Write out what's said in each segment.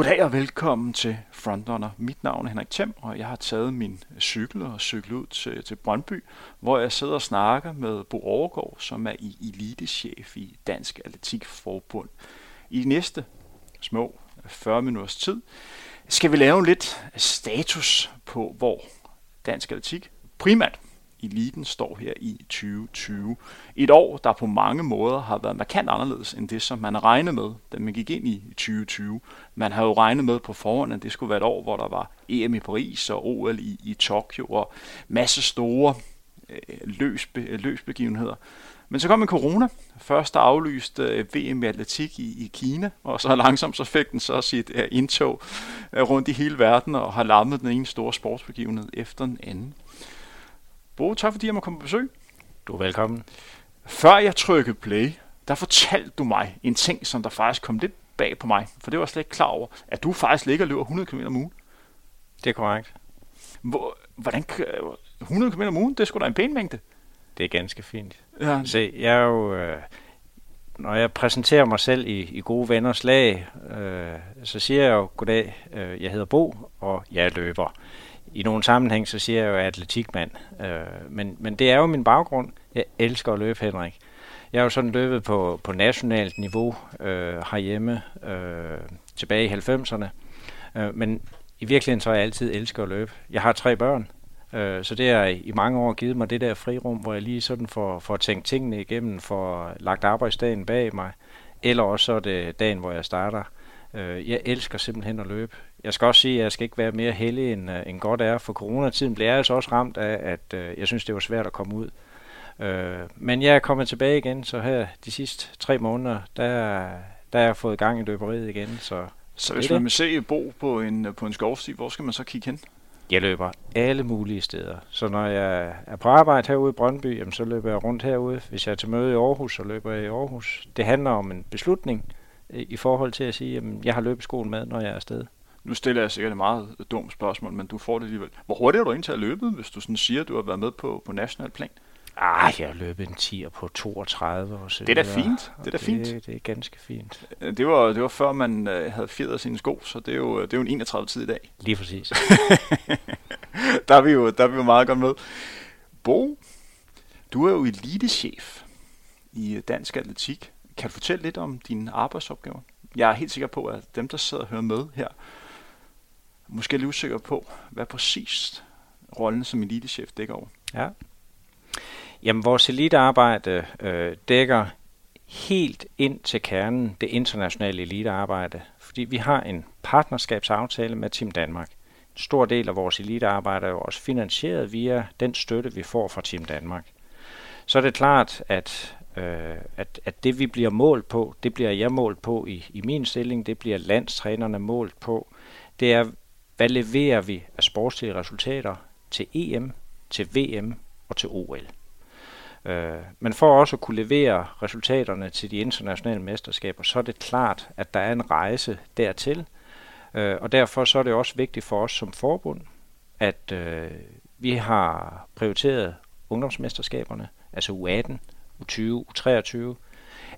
Goddag og velkommen til Frontrunner. Mit navn er Henrik Thiem, og jeg har taget min cykel og cyklet ud til, til Brøndby, hvor jeg sidder og snakker med Bo Overgaard, som er i elitechef i Dansk Atletikforbund. I de næste små 40 minutters tid skal vi lave lidt status på, hvor dansk atletik primært eliten står her i 2020. Et år, der på mange måder har været markant anderledes end det, som man har regnet med, da man gik ind i 2020. Man har jo regnet med på forhånd, at det skulle være et år, hvor der var EM i Paris og OL i, i Tokyo og masse store øh, løsbe, løsbegivenheder. Men så kom en corona. Først der aflyste øh, VM i atletik i, i Kina, og så langsomt så fik den så sit øh, indtog øh, rundt i hele verden og har lammet den ene store sportsbegivenhed efter den anden. Bo, tak fordi jeg må komme på besøg. Du er velkommen. Før jeg trykkede play, der fortalte du mig en ting, som der faktisk kom lidt bag på mig. For det var jeg slet ikke klar over, at du faktisk ligger og løber 100 km om ugen. Det er korrekt. Hvor, hvordan, 100 km om ugen, det skulle da en pæn mængde. Det er ganske fint. Ja. Se, jeg er jo... Øh, når jeg præsenterer mig selv i, i gode venners lag, øh, så siger jeg jo, goddag, øh, jeg hedder Bo, og jeg løber i nogle sammenhæng, så siger jeg jo atletikmand. Øh, men, men det er jo min baggrund. Jeg elsker at løbe, Henrik. Jeg har jo sådan løbet på, på nationalt niveau øh, herhjemme øh, tilbage i 90'erne. Øh, men i virkeligheden så har jeg altid elsket at løbe. Jeg har tre børn, øh, så det har i mange år givet mig det der frirum, hvor jeg lige sådan får, får tænkt tingene igennem, får lagt arbejdsdagen bag mig. Eller også så er det dagen, hvor jeg starter. Øh, jeg elsker simpelthen at løbe jeg skal også sige, at jeg skal ikke være mere heldig, end, øh, end godt er, for coronatiden blev jeg altså også ramt af, at øh, jeg synes, det var svært at komme ud. Øh, men jeg er kommet tilbage igen, så her de sidste tre måneder, der, der er jeg fået gang i løberiet igen. Så, så hvis man vil se Bo på en, på en skovsti, hvor skal man så kigge hen? Jeg løber alle mulige steder. Så når jeg er på arbejde herude i Brøndby, jamen, så løber jeg rundt herude. Hvis jeg er til møde i Aarhus, så løber jeg i Aarhus. Det handler om en beslutning i forhold til at sige, at jeg har løbeskoen med, når jeg er afsted. Nu stiller jeg sikkert et meget dumt spørgsmål, men du får det alligevel. Hvor hurtigt er du egentlig til at løbe, hvis du sådan siger, at du har været med på, på national plan? Ah, jeg har løbet en 10'er på 32 og så Det er da fint. Det er da fint. Det, det er ganske fint. Øh, det var, det var før man øh, havde fjeret sine sko, så det er jo, det er jo en 31 tid i dag. Lige præcis. der, er vi jo, der er vi jo meget godt med. Bo, du er jo elitechef i Dansk Atletik. Kan du fortælle lidt om dine arbejdsopgaver? Jeg er helt sikker på, at dem, der sidder og hører med her, måske er lidt usikker på, hvad præcis rollen som elitechef dækker over. Ja. Jamen, vores elitearbejde øh, dækker helt ind til kernen det internationale elitearbejde, fordi vi har en partnerskabsaftale med Team Danmark. En stor del af vores elitearbejde er jo også finansieret via den støtte, vi får fra Team Danmark. Så er det klart, at, øh, at, at det vi bliver målt på, det bliver jeg målt på i, i min stilling, det bliver landstrænerne målt på, det er, hvad leverer vi af sportslige resultater til EM, til VM og til OL? Øh, men for også at kunne levere resultaterne til de internationale mesterskaber, så er det klart, at der er en rejse dertil. Øh, og derfor så er det også vigtigt for os som forbund, at øh, vi har prioriteret ungdomsmesterskaberne, altså U18, U20, U23,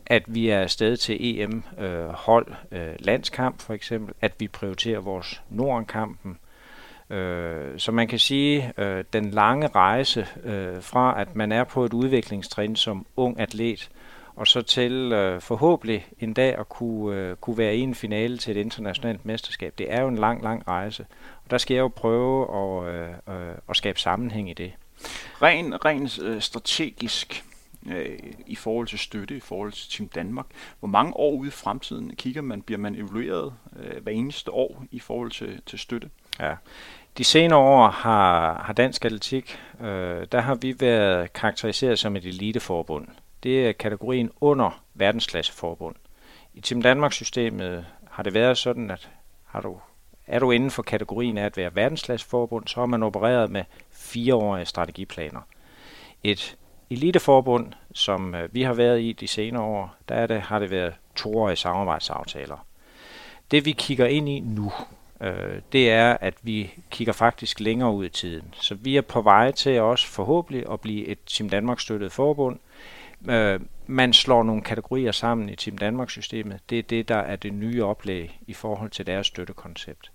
at vi er afsted til EM øh, hold øh, landskamp for eksempel, at vi prioriterer vores Nordenkampen. Øh, så man kan sige, øh, den lange rejse øh, fra at man er på et udviklingstrin som ung atlet, og så til øh, forhåbentlig en dag at kunne, øh, kunne være i en finale til et internationalt mesterskab. Det er jo en lang, lang rejse. Og der skal jeg jo prøve at, øh, øh, at skabe sammenhæng i det. Ren, ren øh, strategisk øh, i forhold til støtte, i forhold til Team Danmark. Hvor mange år ude i fremtiden kigger man, bliver man evalueret øh, hver eneste år i forhold til, til støtte? Ja. De senere år har, har Dansk Atletik, øh, der har vi været karakteriseret som et eliteforbund. Det er kategorien under verdensklasseforbund. I Team Danmark-systemet har det været sådan, at har du, er du inden for kategorien af at være verdensklasseforbund, så har man opereret med fireårige strategiplaner. Et eliteforbund, som øh, vi har været i de senere år, der er det, har det været toårige samarbejdsaftaler. Det vi kigger ind i nu, øh, det er, at vi kigger faktisk længere ud i tiden. Så vi er på vej til også forhåbentlig at blive et Team Danmark støttet forbund, øh, man slår nogle kategorier sammen i Team Danmark-systemet. Det er det, der er det nye oplæg i forhold til deres støttekoncept.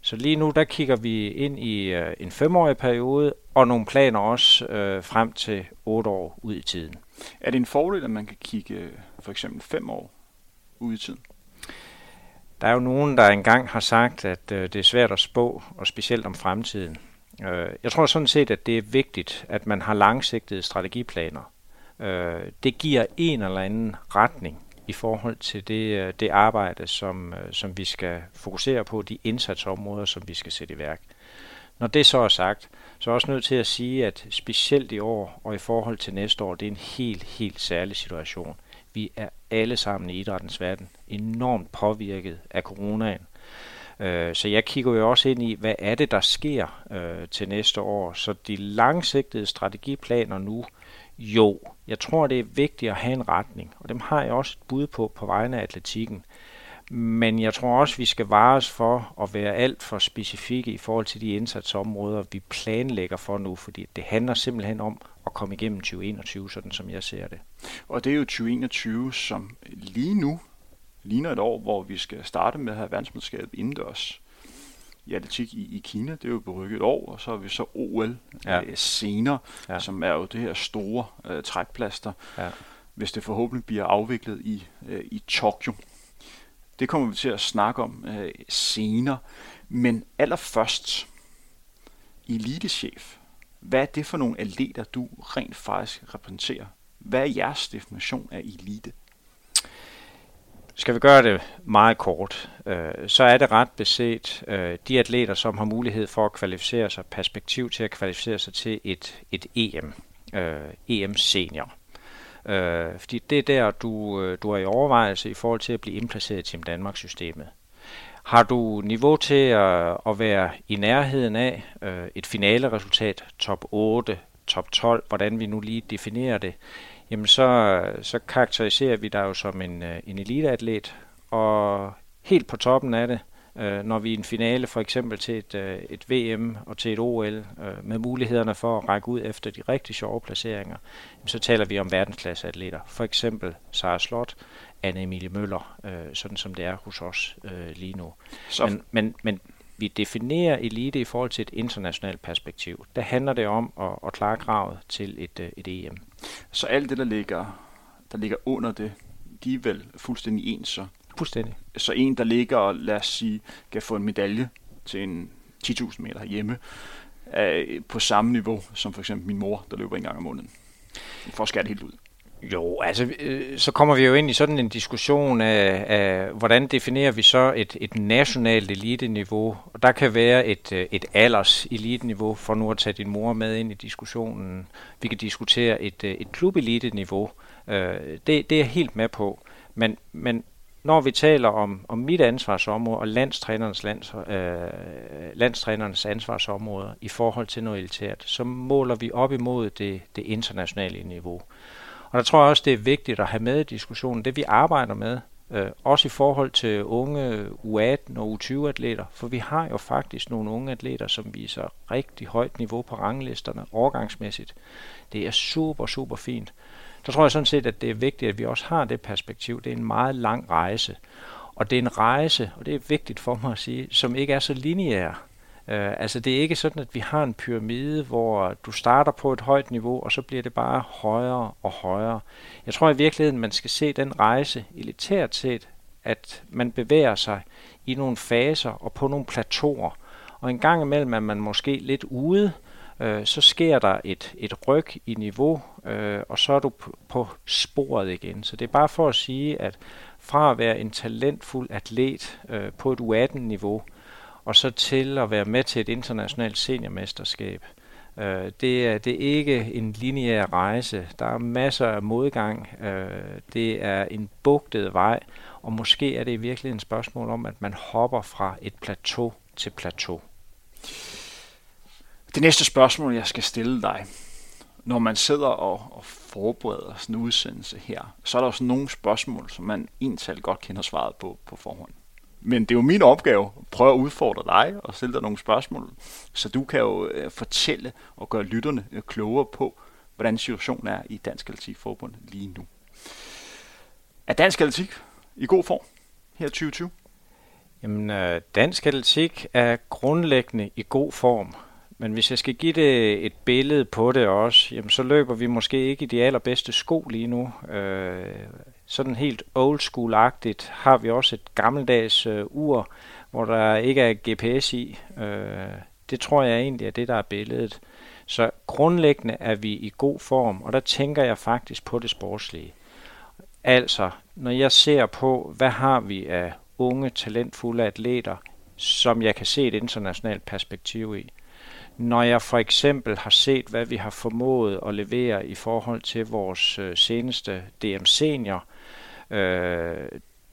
Så lige nu, der kigger vi ind i øh, en femårig periode, og nogle planer også øh, frem til otte år ud i tiden. Er det en fordel, at man kan kigge øh, for eksempel fem år ud i tiden? Der er jo nogen, der engang har sagt, at øh, det er svært at spå, og specielt om fremtiden. Øh, jeg tror sådan set, at det er vigtigt, at man har langsigtede strategiplaner. Øh, det giver en eller anden retning i forhold til det, øh, det arbejde, som, øh, som vi skal fokusere på, de indsatsområder, som vi skal sætte i værk. Når det så er sagt, så er jeg også nødt til at sige, at specielt i år og i forhold til næste år, det er en helt, helt særlig situation. Vi er alle sammen i idrættens verden enormt påvirket af coronaen. Øh, så jeg kigger jo også ind i, hvad er det, der sker til næste år. Så de langsigtede strategiplaner nu, jo, jeg tror, det er vigtigt at have en retning, og dem har jeg også et bud på på vegne af atletikken. Men jeg tror også, vi skal vares for at være alt for specifikke i forhold til de indsatsområder, vi planlægger for nu, fordi det handler simpelthen om at komme igennem 2021, sådan som jeg ser det. Og det er jo 2021, som lige nu ligner et år, hvor vi skal starte med at have verdensmesterskabet indendørs i atletik i, i Kina. Det er jo berykket et år, og så har vi så OL ja. øh, senere, ja. som er jo det her store øh, trækplaster, ja. hvis det forhåbentlig bliver afviklet i, øh, i Tokyo. Det kommer vi til at snakke om øh, senere. Men allerførst, elitechef. Hvad er det for nogle atleter, du rent faktisk repræsenterer? Hvad er jeres definition af elite? Skal vi gøre det meget kort, øh, så er det ret beset øh, de atleter, som har mulighed for at kvalificere sig, perspektiv til at kvalificere sig til et, et EM, øh, EM senior. Øh, fordi det er der, du, øh, du er i overvejelse i forhold til at blive indplaceret i Team Danmark-systemet. Har du niveau til at, at være i nærheden af øh, et finale-resultat, top 8, top 12, hvordan vi nu lige definerer det, jamen så, så karakteriserer vi dig jo som en, øh, en eliteatlet, og helt på toppen af det, øh, når vi er i en finale for eksempel til et, øh, et VM og til et OL, med mulighederne for at række ud efter de rigtig sjove placeringer, så taler vi om verdensklasseatleter. For eksempel Sara Slot, Anne Emilie Møller, sådan som det er hos os lige nu. Så. Men, men, men vi definerer elite i forhold til et internationalt perspektiv. Der handler det om at, at klare kravet til et, et EM. Så alt det, der ligger, der ligger under det, de er vel fuldstændig ens så? Fuldstændig. Så en, der ligger, lad os sige, kan få en medalje til en 10.000 meter hjemme, på samme niveau som for eksempel min mor, der løber en gang om måneden. For at skære det helt ud. Jo, altså øh, så kommer vi jo ind i sådan en diskussion af, af hvordan definerer vi så et, et nationalt elite-niveau. Og der kan være et, øh, et alders elite-niveau, for nu at tage din mor med ind i diskussionen. Vi kan diskutere et, øh, et klub-elite-niveau. Øh, det, det er jeg helt med på. Men, men når vi taler om, om mit ansvarsområde og landstrænerens, lands, øh, landstrænerens ansvarsområder i forhold til noget elitært, så måler vi op imod det, det internationale niveau. Og der tror jeg også, det er vigtigt at have med i diskussionen, det vi arbejder med, øh, også i forhold til unge U18 og U20-atleter, for vi har jo faktisk nogle unge atleter, som viser rigtig højt niveau på ranglisterne, overgangsmæssigt. Det er super, super fint. Der tror jeg sådan set, at det er vigtigt, at vi også har det perspektiv. Det er en meget lang rejse. Og det er en rejse, og det er vigtigt for mig at sige, som ikke er så lineær. Øh, altså det er ikke sådan, at vi har en pyramide, hvor du starter på et højt niveau, og så bliver det bare højere og højere. Jeg tror i virkeligheden, man skal se den rejse elitært set, at man bevæger sig i nogle faser og på nogle plateauer. Og en gang imellem er man måske lidt ude, øh, så sker der et, et ryg i niveau, øh, og så er du på, på sporet igen. Så det er bare for at sige, at fra at være en talentfuld atlet øh, på et U18-niveau, og så til at være med til et internationalt seniormesterskab. Øh, det, er, det er ikke en lineær rejse. Der er masser af modgang. Øh, det er en bugtet vej, og måske er det virkelig en et spørgsmål om, at man hopper fra et plateau til plateau. Det næste spørgsmål, jeg skal stille dig, når man sidder og, og forbereder sådan en udsendelse her, så er der også nogle spørgsmål, som man egentlig godt kender svaret på på forhånd. Men det er jo min opgave at prøve at udfordre dig og stille dig nogle spørgsmål, så du kan jo øh, fortælle og gøre lytterne øh, klogere på, hvordan situationen er i Dansk Atletikforbund lige nu. Er dansk atletik i god form her 2020? Jamen, øh, dansk atletik er grundlæggende i god form. Men hvis jeg skal give det et billede på det også, jamen så løber vi måske ikke i de allerbedste sko lige nu. Øh, sådan helt old school-agtigt har vi også et gammeldags øh, ur, hvor der ikke er GPS i. Øh, det tror jeg egentlig er det, der er billedet. Så grundlæggende er vi i god form, og der tænker jeg faktisk på det sportslige. Altså, når jeg ser på, hvad har vi af unge, talentfulde atleter, som jeg kan se et internationalt perspektiv i. Når jeg for eksempel har set, hvad vi har formået at levere i forhold til vores øh, seneste DM Senior, øh, Øh,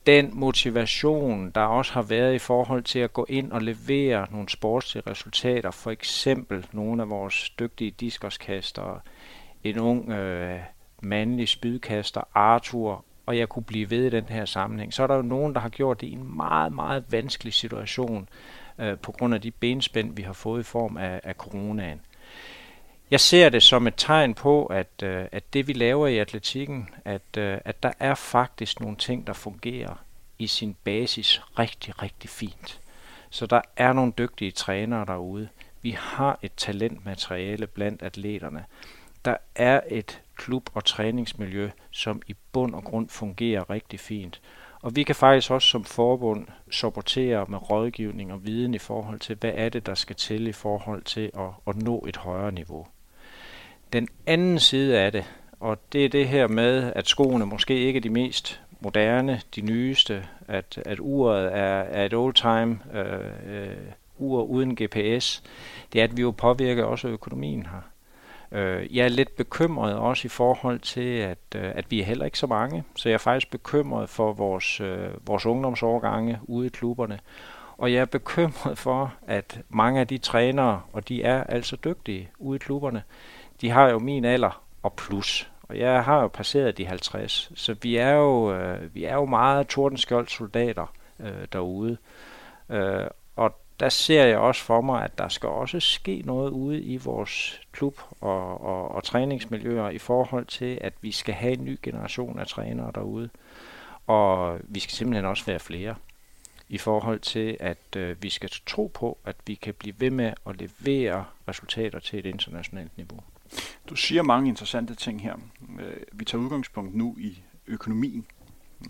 den motivation, der også har været i forhold til at gå ind og levere nogle sportslige resultater, for eksempel nogle af vores dygtige diskoskastere, en ung øh, mandlig spydkaster, Arthur, og jeg kunne blive ved i den her sammenhæng, så er der jo nogen, der har gjort det i en meget, meget vanskelig situation øh, på grund af de benspænd, vi har fået i form af, af coronaen. Jeg ser det som et tegn på, at, øh, at det vi laver i atletikken, at, øh, at der er faktisk nogle ting, der fungerer i sin basis rigtig, rigtig fint. Så der er nogle dygtige trænere derude. Vi har et talentmateriale blandt atleterne. Der er et klub- og træningsmiljø, som i bund og grund fungerer rigtig fint. Og vi kan faktisk også som forbund supportere med rådgivning og viden i forhold til, hvad er det, der skal til i forhold til at, at nå et højere niveau. Den anden side af det, og det er det her med, at skoene måske ikke er de mest moderne, de nyeste, at, at uret er, er et old-time øh, øh, ur uden GPS, det er, at vi jo påvirker også økonomien her. Øh, jeg er lidt bekymret også i forhold til, at, øh, at vi er heller ikke så mange, så jeg er faktisk bekymret for vores, øh, vores ungdomsårgange ude i klubberne. Og jeg er bekymret for, at mange af de trænere, og de er altså dygtige ude i klubberne, de har jo min alder og plus. Og jeg har jo passeret de 50, så vi er jo, øh, vi er jo meget tordenskjold soldater øh, derude. Øh, og der ser jeg også for mig, at der skal også ske noget ude i vores klub og, og, og træningsmiljøer i forhold til, at vi skal have en ny generation af trænere derude. Og vi skal simpelthen også være flere i forhold til, at øh, vi skal tro på, at vi kan blive ved med at levere resultater til et internationalt niveau. Du siger mange interessante ting her. Øh, vi tager udgangspunkt nu i økonomien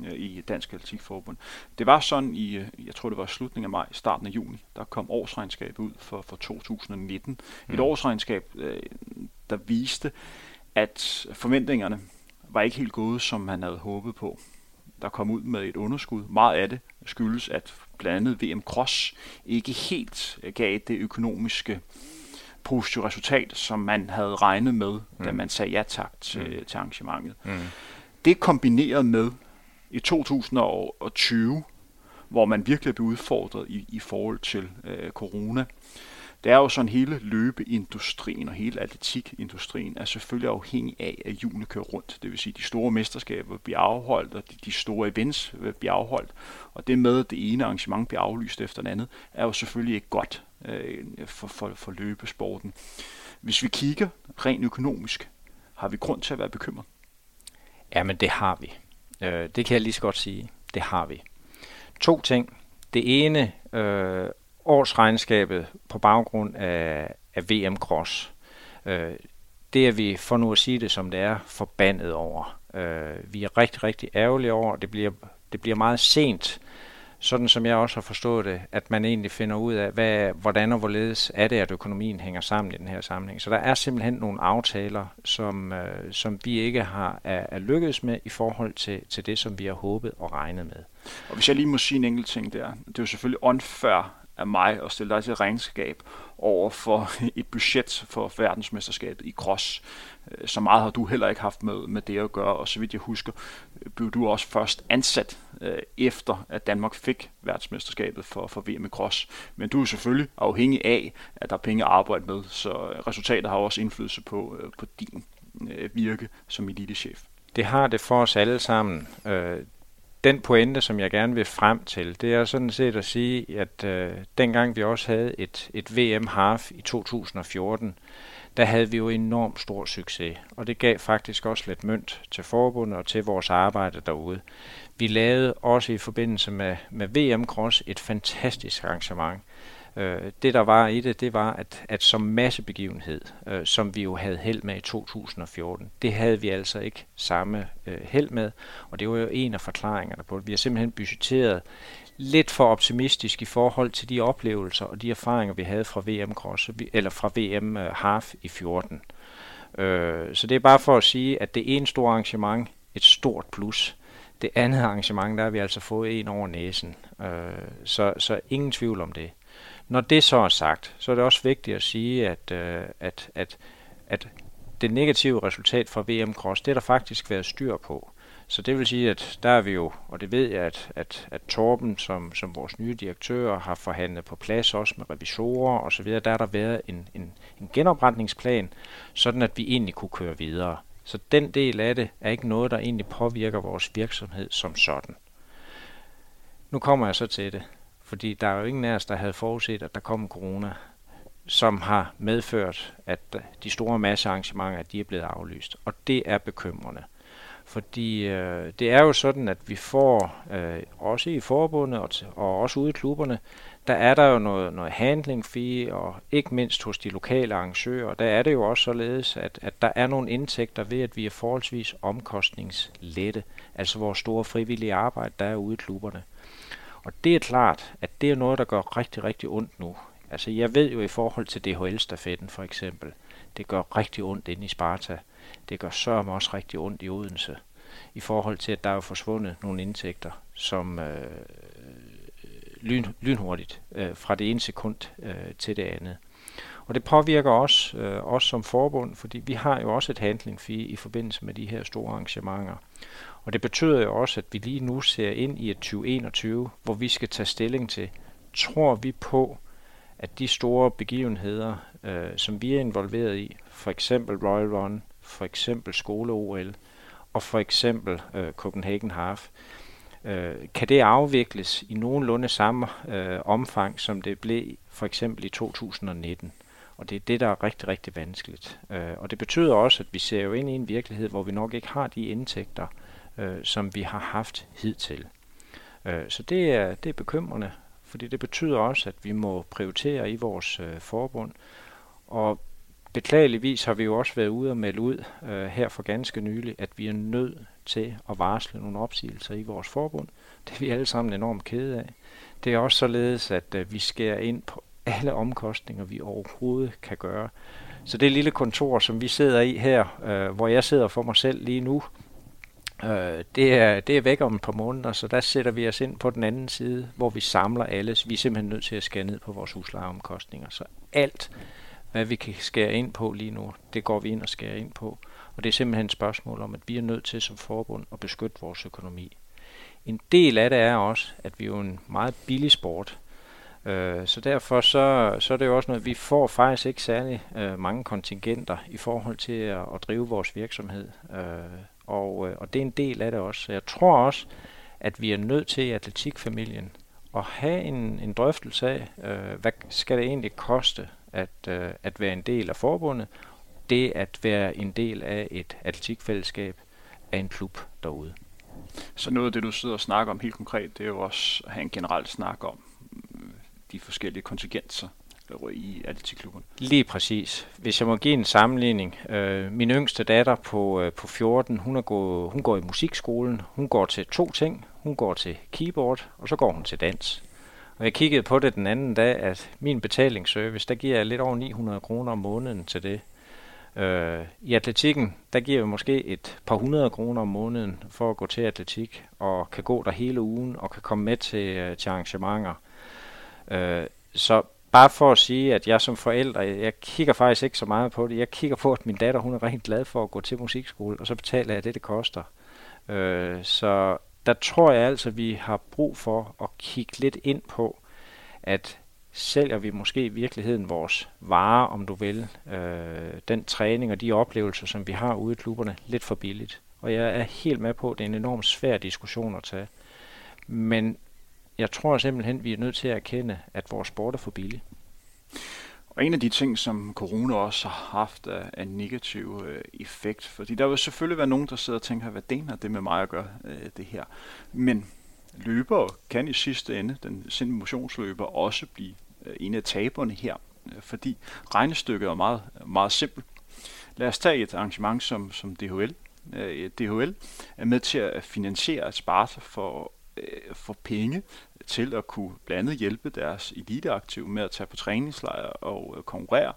øh, i Dansk Atletikforbund. Det var sådan i, øh, jeg tror det var slutningen af maj, starten af juni, der kom årsregnskabet ud for, for 2019. Mm. Et årsregnskab, der viste, at forventningerne var ikke helt gode, som man havde håbet på. Der kom ud med et underskud. Meget af det skyldes, at blandt andet VM Cross ikke helt gav det økonomiske positivt resultat, som man havde regnet med, mm. da man sagde ja tak til, mm. til arrangementet. Mm. Det kombineret med i 2020, hvor man virkelig blev udfordret i, i forhold til øh, corona, det er jo sådan, hele løbeindustrien og hele atletikindustrien er selvfølgelig afhængig af, at hjulene kører rundt. Det vil sige, at de store mesterskaber bliver afholdt, og de, de store events bliver afholdt. Og det med, at det ene arrangement bliver aflyst efter det andet, er jo selvfølgelig ikke godt øh, for, for, for løbesporten. Hvis vi kigger rent økonomisk, har vi grund til at være bekymret? Jamen, det har vi. Øh, det kan jeg lige så godt sige. Det har vi. To ting. Det ene, øh, årsregnskabet på baggrund af, af VM Cross. Øh, det er vi, for nu at sige det som det er, forbandet over. Øh, vi er rigtig, rigtig ærgerlige over, det bliver, det bliver meget sent, sådan som jeg også har forstået det, at man egentlig finder ud af, hvad, hvordan og hvorledes er det, at økonomien hænger sammen i den her sammenhæng. Så der er simpelthen nogle aftaler, som, øh, som vi ikke har er, er lykkedes med i forhold til, til det, som vi har håbet og regnet med. Og hvis jeg lige må sige en enkelt ting der, det er jo selvfølgelig unfair af mig at stille dig til regnskab over for et budget for verdensmesterskabet i cross. Øh, så meget har du heller ikke haft med, med det at gøre, og så vidt jeg husker, øh, blev du også først ansat øh, efter, at Danmark fik verdensmesterskabet for, for VM i cross. Men du er selvfølgelig afhængig af, at der er penge at arbejde med, så resultater har også indflydelse på, på din virke som elitechef. Det har det for os alle sammen den pointe, som jeg gerne vil frem til, det er sådan set at sige, at øh, dengang vi også havde et, et VM Half i 2014, der havde vi jo enormt stor succes, og det gav faktisk også lidt mønt til forbundet og til vores arbejde derude. Vi lavede også i forbindelse med, med VM Cross et fantastisk arrangement. Øh, det der var i det, det var, at, at som massebegivenhed, øh, som vi jo havde held med i 2014, det havde vi altså ikke samme øh, held med, og det var jo en af forklaringerne på det. Vi har simpelthen budgetteret lidt for optimistisk i forhold til de oplevelser og de erfaringer, vi havde fra VM Cross, eller fra VM øh, Half i 14. Øh, så det er bare for at sige, at det ene store arrangement, et stort plus. Det andet arrangement, der har vi altså fået en over næsen. Øh, så, så ingen tvivl om det. Når det så er sagt, så er det også vigtigt at sige, at, øh, at, at, at det negative resultat fra VM Cross, det er der faktisk været styr på. Så det vil sige, at der er vi jo, og det ved jeg, at, at, at Torben, som, som vores nye direktør, har forhandlet på plads også med revisorer og så videre, der er der været en, en, en genopretningsplan, sådan at vi egentlig kunne køre videre. Så den del af det er ikke noget, der egentlig påvirker vores virksomhed som sådan. Nu kommer jeg så til det, fordi der er jo ingen af os, der havde forudset, at der kom corona, som har medført, at de store massearrangementer de er blevet aflyst. Og det er bekymrende. Fordi øh, det er jo sådan, at vi får, øh, også i forbundet og, og også ude i klubberne, der er der jo noget, noget handling fee, og ikke mindst hos de lokale arrangører, der er det jo også således, at, at der er nogle indtægter ved, at vi er forholdsvis omkostningslette, altså vores store frivillige arbejde, der er ude i klubberne. Og det er klart, at det er noget, der gør rigtig, rigtig ondt nu. Altså jeg ved jo i forhold til DHL-stafetten for eksempel, det gør rigtig ondt inde i Sparta det gør sørme også rigtig ondt i Odense, i forhold til, at der er forsvundet nogle indtægter, som øh, øh, lyn, lynhurtigt øh, fra det ene sekund øh, til det andet. Og det påvirker os, øh, os som forbund, fordi vi har jo også et handling fee i forbindelse med de her store arrangementer. Og det betyder jo også, at vi lige nu ser ind i et 2021, hvor vi skal tage stilling til, tror vi på, at de store begivenheder, øh, som vi er involveret i, for eksempel Royal Run, for eksempel skole-OL og for eksempel øh, Copenhagen Half, øh, kan det afvikles i nogenlunde samme øh, omfang, som det blev for eksempel i 2019. Og det er det, der er rigtig, rigtig vanskeligt. Øh, og det betyder også, at vi ser jo ind i en virkelighed, hvor vi nok ikke har de indtægter, øh, som vi har haft hidtil. Øh, så det er, det er bekymrende, fordi det betyder også, at vi må prioritere i vores øh, forbund. Og Beklageligvis har vi jo også været ude og melde ud øh, her for ganske nylig, at vi er nødt til at varsle nogle opsigelser i vores forbund. Det er vi alle sammen enormt kede af. Det er også således, at øh, vi skærer ind på alle omkostninger, vi overhovedet kan gøre. Så det lille kontor, som vi sidder i her, øh, hvor jeg sidder for mig selv lige nu, øh, det, er, det er væk om et par måneder, så der sætter vi os ind på den anden side, hvor vi samler alle. Vi er simpelthen nødt til at skære ned på vores huslejeomkostninger. Så alt hvad vi kan skære ind på lige nu, det går vi ind og skærer ind på. Og det er simpelthen et spørgsmål om, at vi er nødt til som forbund at beskytte vores økonomi. En del af det er også, at vi er jo en meget billig sport. Øh, så derfor så, så er det jo også noget, vi får faktisk ikke særlig øh, mange kontingenter i forhold til at, at drive vores virksomhed. Øh, og, øh, og det er en del af det også. Jeg tror også, at vi er nødt til i atletikfamilien at have en, en drøftelse af, øh, hvad skal det egentlig koste at, øh, at være en del af forbundet, det at være en del af et atletikfællesskab af en klub derude. Så noget af det, du sidder og snakker om helt konkret, det er jo også at have en generel snak om de forskellige kontingenser i atletikklubben. Lige præcis. Hvis jeg må give en sammenligning. Øh, min yngste datter på, øh, på 14, hun, er gået, hun går i musikskolen. Hun går til to ting. Hun går til keyboard, og så går hun til dans. Og jeg kiggede på det den anden dag, at min betalingsservice, der giver jeg lidt over 900 kroner om måneden til det. Øh, I atletikken, der giver vi måske et par hundrede kroner om måneden for at gå til atletik, og kan gå der hele ugen, og kan komme med til, øh, til arrangementer. Øh, så bare for at sige, at jeg som forælder, jeg kigger faktisk ikke så meget på det. Jeg kigger på, at min datter, hun er rigtig glad for at gå til musikskole, og så betaler jeg det, det koster. Øh, så der tror jeg altså, at vi har brug for at kigge lidt ind på, at sælger vi måske i virkeligheden vores varer, om du vil, øh, den træning og de oplevelser, som vi har ude i klubberne, lidt for billigt. Og jeg er helt med på, at det er en enormt svær diskussion at tage. Men jeg tror simpelthen, vi er nødt til at erkende, at vores sport er for billig. Og en af de ting, som corona også har haft af, af negativ øh, effekt, fordi der vil selvfølgelig være nogen, der sidder og tænker, hvad det har det med mig at gøre, øh, det her. Men løbere kan i sidste ende, den sin motionsløber, også blive øh, en af taberne her, øh, fordi regnestykket er meget, meget simpelt. Lad os tage et arrangement som, som DHL. Øh, DHL er med til at finansiere et sparte for, øh, for penge til at kunne blandt andet hjælpe deres eliteaktive med at tage på træningslejre og øh, konkurrere.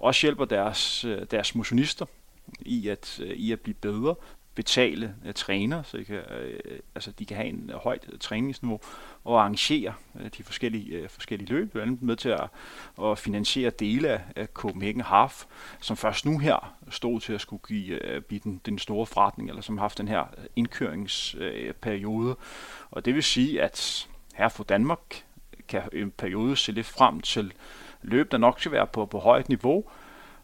Også hjælper deres, øh, deres motionister i at, øh, i at blive bedre, betale uh, træner, så de kan, uh, altså de kan have en uh, højt træningsniveau og arrangere uh, de forskellige, uh, forskellige løb, blandt andet med til at, at finansiere dele af, af Copenhagen Half, som først nu her stod til at skulle give, uh, blive den, den store forretning, eller som har haft den her indkøringsperiode. Uh, og det vil sige, at her for Danmark kan en periode se lidt frem til løb, der nok skal være på, på højt niveau,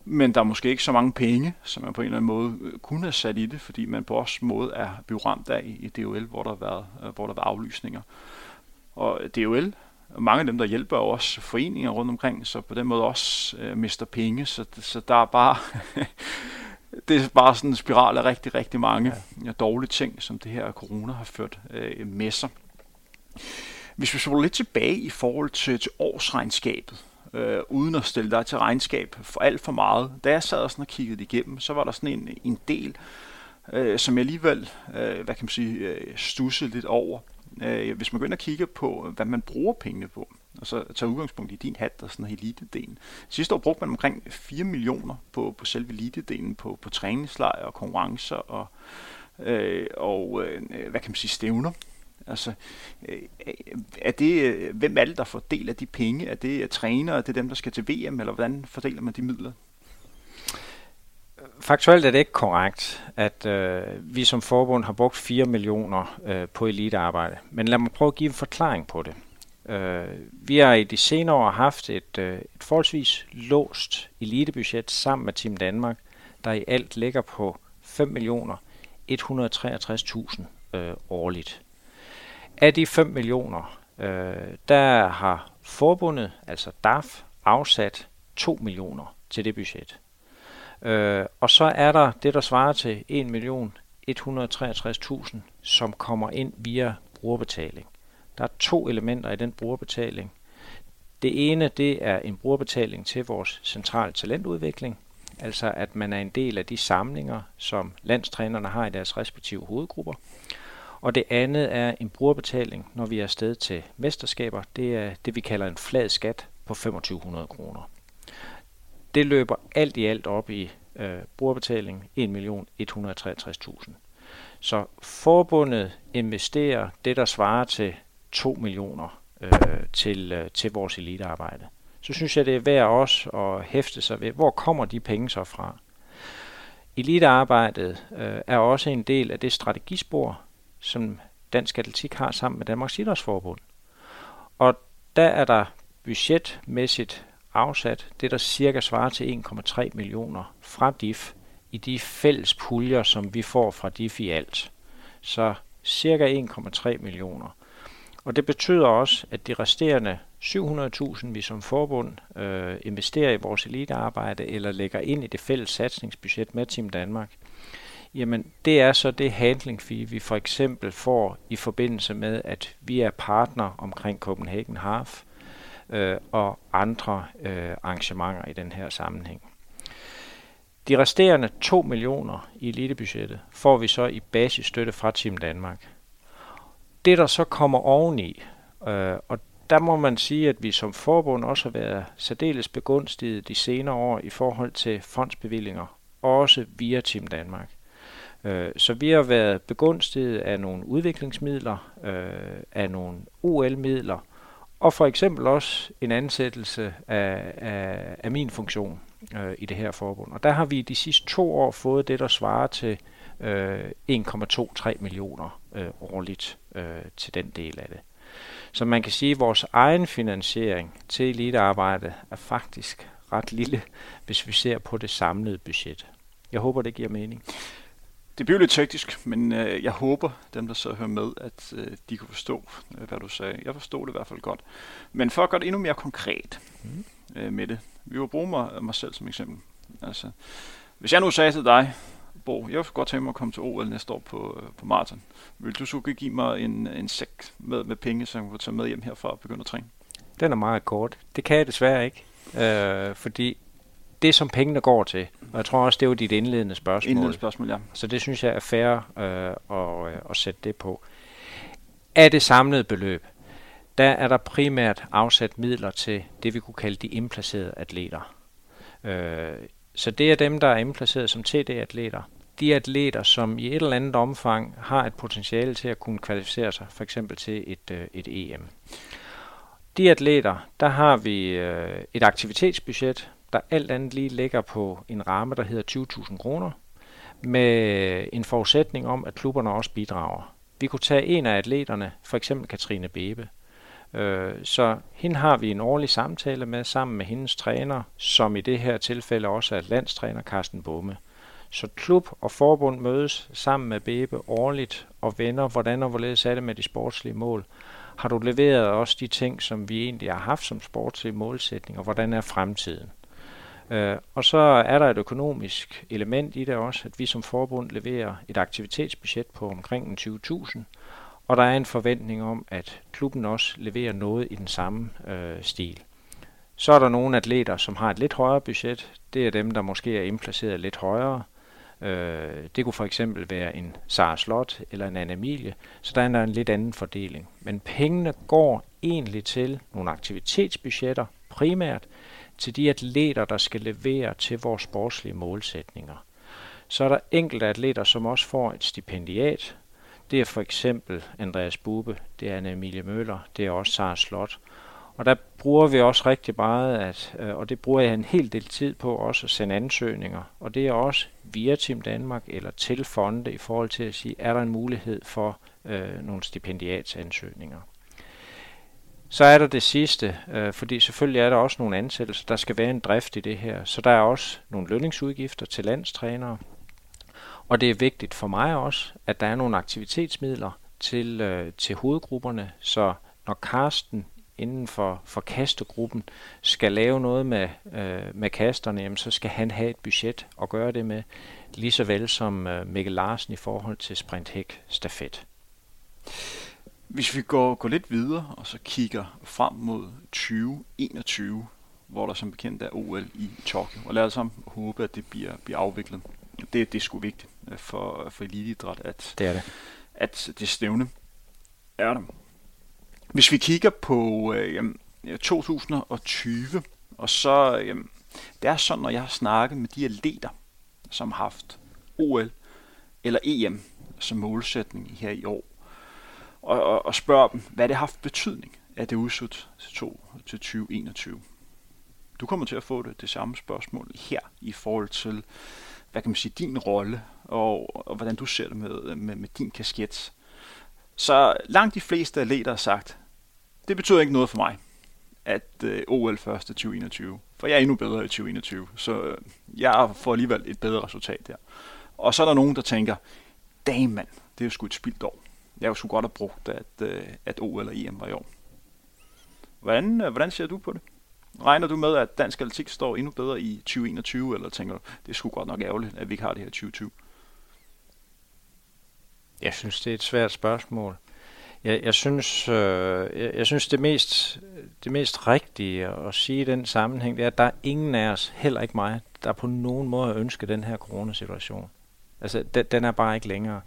men der er måske ikke så mange penge, som man på en eller anden måde øh, kunne have sat i det, fordi man på også måde er blevet ramt af i DOL, hvor der har været, øh, hvor der har været aflysninger. Og DOL, mange af dem, der hjælper, er også foreninger rundt omkring, så på den måde også øh, mister penge, så, så der er bare... det er bare sådan en spiral af rigtig, rigtig mange ja. dårlige ting, som det her corona har ført øh, med sig. Hvis vi så lidt tilbage i forhold til, til årsregnskabet, øh, uden at stille dig til regnskab for alt for meget. Da jeg sad og, sådan og kiggede det igennem, så var der sådan en, en del, øh, som jeg alligevel, øh, hvad kan man sige, øh, stussede lidt over. Øh, hvis man går ind og kigger på, hvad man bruger pengene på, og så tager udgangspunkt i din hat og sådan noget elite-delen. Sidste år brugte man omkring 4 millioner på, på selve elite-delen, på, på træningslejre og konkurrencer og, øh, og øh, hvad kan man sige, stævner. Altså, øh, er det, øh, hvem er det, der får del af de penge? Er det øh, trænere, er det dem, der skal til VM, eller hvordan fordeler man de midler? Faktuelt er det ikke korrekt, at øh, vi som forbund har brugt 4 millioner øh, på elitearbejde. Men lad mig prøve at give en forklaring på det. Øh, vi har i de senere år haft et, øh, et forholdsvis låst elitebudget sammen med Team Danmark, der i alt ligger på 5 millioner 163.000 øh, årligt. Af de 5 millioner, øh, der har forbundet, altså DAF, afsat 2 millioner til det budget. Øh, og så er der det, der svarer til 1 million 163.000, som kommer ind via brugerbetaling. Der er to elementer i den brugerbetaling. Det ene, det er en brugerbetaling til vores centrale talentudvikling, altså at man er en del af de samlinger, som landstrænerne har i deres respektive hovedgrupper. Og det andet er en brugerbetaling, når vi er afsted til mesterskaber. Det er det, vi kalder en flad skat på 2500 kroner. Det løber alt i alt op i øh, brugerbetaling 1.163.000. Så forbundet investerer det, der svarer til 2 millioner øh, til, øh, til vores elitearbejde. Så synes jeg, det er værd også at hæfte sig ved, hvor kommer de penge så fra? Elitearbejdet øh, er også en del af det strategispor, som Dansk Atletik har sammen med Danmarks Idrætsforbund. Og der er der budgetmæssigt afsat det, der cirka svarer til 1,3 millioner fra DIF i de fælles puljer, som vi får fra DIF i alt. Så cirka 1,3 millioner. Og det betyder også, at de resterende 700.000, vi som forbund øh, investerer i vores elitearbejde eller lægger ind i det fælles satsningsbudget med Team Danmark, Jamen, det er så det handling fee, vi for eksempel får i forbindelse med, at vi er partner omkring Copenhagen Half øh, og andre øh, arrangementer i den her sammenhæng. De resterende 2 millioner i elitebudgettet får vi så i basisstøtte fra Team Danmark. Det, der så kommer oveni, øh, og der må man sige, at vi som forbund også har været særdeles begunstiget de senere år i forhold til fondsbevillinger, også via Team Danmark. Øh, så vi har været begunstiget af nogle udviklingsmidler, øh, af nogle OL-midler, og for eksempel også en ansættelse af, af, af min funktion øh, i det her forbund. Og der har vi de sidste to år fået det, der svarer til øh, 1,23 millioner øh, årligt øh, til den del af det. Så man kan sige, at vores egen finansiering til elitearbejde er faktisk ret lille, hvis vi ser på det samlede budget. Jeg håber, det giver mening. Det bliver lidt teknisk, men øh, jeg håber, dem der så hører med, at øh, de kunne forstå, øh, hvad du sagde. Jeg forstod det i hvert fald godt. Men for at gøre det endnu mere konkret mm. øh, med det. Vi vil bruge mig, mig selv som eksempel. Altså, hvis jeg nu sagde til dig, Bo, jeg vil godt tænke mig at komme til OL næste år på, øh, på maraton. Vil du så give mig en, en sæk med, med penge, så jeg kan tage med hjem herfra og begynde at træne? Den er meget kort. Det kan jeg desværre ikke. Øh, fordi det, som pengene går til, og jeg tror også, det var dit indledende spørgsmål. Indledende spørgsmål, ja. Så det synes jeg er fair øh, at, øh, at sætte det på. Af det samlede beløb, der er der primært afsat midler til det, vi kunne kalde de indplacerede atleter. Øh, så det er dem, der er indplaceret som TD-atleter. De atleter, som i et eller andet omfang har et potentiale til at kunne kvalificere sig, for eksempel til et, øh, et EM. De atleter, der har vi øh, et aktivitetsbudget, der alt andet lige ligger på en ramme, der hedder 20.000 kroner, med en forudsætning om, at klubberne også bidrager. Vi kunne tage en af atleterne, for eksempel Katrine Bebe. Øh, så hende har vi en årlig samtale med, sammen med hendes træner, som i det her tilfælde også er landstræner Carsten Bomme. Så klub og forbund mødes sammen med Bebe årligt og vender, hvordan og hvorledes er det med de sportslige mål. Har du leveret også de ting, som vi egentlig har haft som sportslige målsætninger? Hvordan er fremtiden? Øh, og så er der et økonomisk element i det også, at vi som forbund leverer et aktivitetsbudget på omkring 20.000, og der er en forventning om, at klubben også leverer noget i den samme øh, stil. Så er der nogle atleter, som har et lidt højere budget. Det er dem, der måske er indplaceret lidt højere. Øh, det kunne for eksempel være en Sara Slot eller en Anne Emilie, så der er en, der en lidt anden fordeling. Men pengene går egentlig til nogle aktivitetsbudgetter primært, til de atleter, der skal levere til vores sportslige målsætninger. Så er der enkelte atleter, som også får et stipendiat. Det er for eksempel Andreas Bube, det er Anne Emilie Møller, det er også Sara Slot. Og der bruger vi også rigtig meget, at, øh, og det bruger jeg en hel del tid på også at sende ansøgninger. Og det er også via Team Danmark eller til fonde i forhold til at sige, er der en mulighed for øh, nogle stipendiatsansøgninger. Så er der det sidste, øh, fordi selvfølgelig er der også nogle ansættelser. Der skal være en drift i det her. Så der er også nogle lønningsudgifter til landstrænere. Og det er vigtigt for mig også, at der er nogle aktivitetsmidler til, øh, til hovedgrupperne, så når Karsten inden for, for kastegruppen skal lave noget med, øh, med kasterne, jamen, så skal han have et budget at gøre det med, lige så vel som øh, Mikkel Larsen i forhold til sprinthæk stafet. Hvis vi går, går lidt videre og så kigger frem mod 2021, hvor der som bekendt er OL i Tokyo, og lad os håbe, at det bliver, bliver afviklet. Det, det er sgu vigtigt øh, for, for eliteidræt, at det, er det. at det stævne er der. Hvis vi kigger på øh, jamen, 2020, og så, jamen, det er sådan, når jeg har snakket med de atleter, som har haft OL eller EM som målsætning her i år, og, og, og spørger dem, hvad det har haft betydning, at det er udsat til, to, til 2021. Du kommer til at få det, det samme spørgsmål her i forhold til, hvad kan man sige, din rolle, og, og hvordan du ser det med, med, med din kasket. Så langt de fleste atleter har sagt, det betyder ikke noget for mig, at øh, OL først er 2021. For jeg er endnu bedre i 2021, så øh, jeg får alligevel et bedre resultat der. Og så er der nogen, der tænker, damn mand, det er jo sgu et spildt år jeg skulle godt have brugt, at, øh, at O eller EM var i år. Hvordan, øh, hvordan ser du på det? Regner du med, at dansk atletik står endnu bedre i 2021, eller tænker du, det er sgu godt nok ærgerligt, at vi ikke har det her 2020? Jeg synes, det er et svært spørgsmål. Jeg, jeg synes, øh, jeg, jeg synes det mest, det mest rigtige at sige i den sammenhæng, det er, at der er ingen af os, heller ikke mig, der på nogen måde ønsker den her coronasituation. Altså, den, den er bare ikke længere.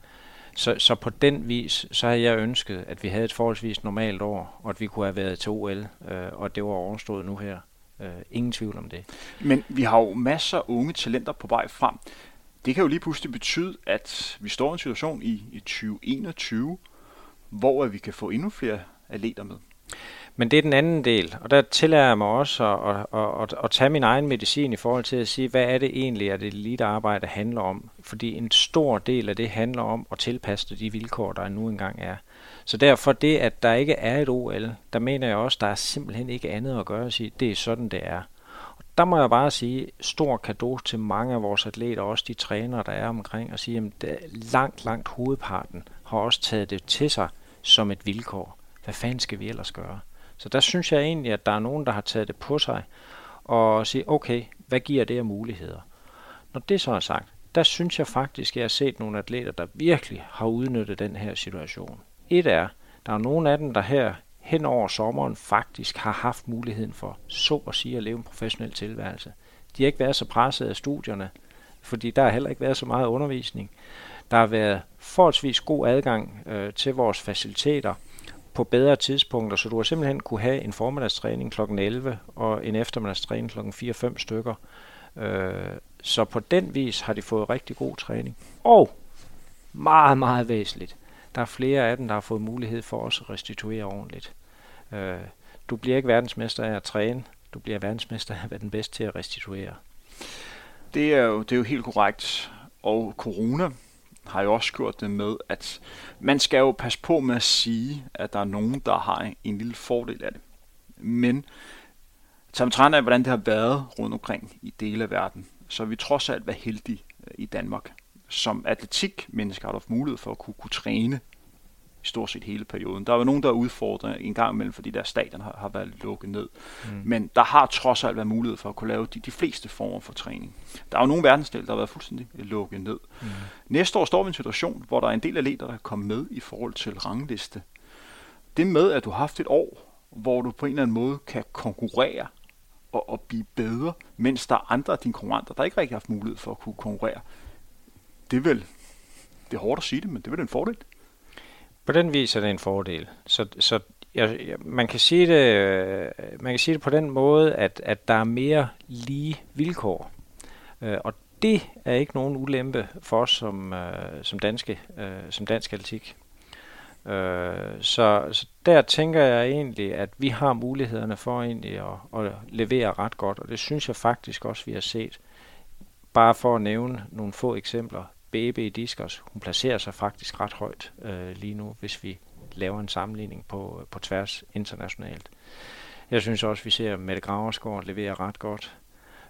Så, så på den vis, så havde jeg ønsket, at vi havde et forholdsvis normalt år, og at vi kunne have været til OL, øh, og det var overstået nu her. Øh, ingen tvivl om det. Men vi har jo masser af unge talenter på vej frem. Det kan jo lige pludselig betyde, at vi står i en situation i, i 2021, hvor vi kan få endnu flere atleter med. Men det er den anden del, og der tillader jeg mig også at, at, at, at tage min egen medicin i forhold til at sige, hvad er det egentlig, at det elite arbejde handler om? Fordi en stor del af det handler om at tilpasse de vilkår, der nu engang er. Så derfor det, at der ikke er et OL, der mener jeg også, der er simpelthen ikke andet at gøre at sige, det er sådan, det er. Og der må jeg bare sige, stor kado til mange af vores atleter, også de trænere, der er omkring, og sige, at langt, langt hovedparten har også taget det til sig som et vilkår. Hvad fanden skal vi ellers gøre? Så der synes jeg egentlig, at der er nogen, der har taget det på sig, og sige, okay, hvad giver det af muligheder? Når det så er sagt, der synes jeg faktisk, at jeg har set nogle atleter, der virkelig har udnyttet den her situation. Et er, der er nogle af dem, der her hen over sommeren faktisk har haft muligheden for så at sige at leve en professionel tilværelse. De har ikke været så presset af studierne, fordi der har heller ikke været så meget undervisning. Der har været forholdsvis god adgang øh, til vores faciliteter på bedre tidspunkter, så du har simpelthen kunne have en formiddagstræning kl. 11 og en eftermiddagstræning kl. 4-5 stykker. Øh, så på den vis har de fået rigtig god træning. Og meget, meget væsentligt, der er flere af dem, der har fået mulighed for også at restituere ordentligt. Øh, du bliver ikke verdensmester af at træne, du bliver verdensmester af at være den bedste til at restituere. Det er jo, det er jo helt korrekt. Og corona har jo også gjort det med, at man skal jo passe på med at sige, at der er nogen, der har en lille fordel af det. Men tager af, hvordan det har været rundt omkring i dele af verden, så vi trods alt være heldige øh, i Danmark. Som atletik mennesker har du haft mulighed for at kunne, kunne træne i stort set hele perioden. Der er jo nogen, der er udfordret en gang imellem, fordi deres stadion har, har været lukket ned. Mm. Men der har trods alt været mulighed for at kunne lave de, de fleste former for træning. Der er jo nogle verdensdele, der har været fuldstændig lukket ned. Mm. Næste år står vi i en situation, hvor der er en del atleter, der er kommet med i forhold til rangliste. Det med, at du har haft et år, hvor du på en eller anden måde kan konkurrere og, og blive bedre, mens der er andre af dine konkurrenter, der ikke rigtig har haft mulighed for at kunne konkurrere. Det er vel, det er hårdt at sige det, men det er vel en fordel. På den vis er det en fordel. Så, så jeg, jeg, man, kan sige det, øh, man kan sige det på den måde, at, at der er mere lige vilkår. Øh, og det er ikke nogen ulempe for os som, øh, som, danske, øh, som dansk atletik. Øh, så, så der tænker jeg egentlig, at vi har mulighederne for egentlig at, at levere ret godt, og det synes jeg faktisk også, vi har set. Bare for at nævne nogle få eksempler. BB i Diskers, hun placerer sig faktisk ret højt øh, lige nu, hvis vi laver en sammenligning på, øh, på tværs internationalt. Jeg synes også, vi ser Mette Graversgaard levere ret godt.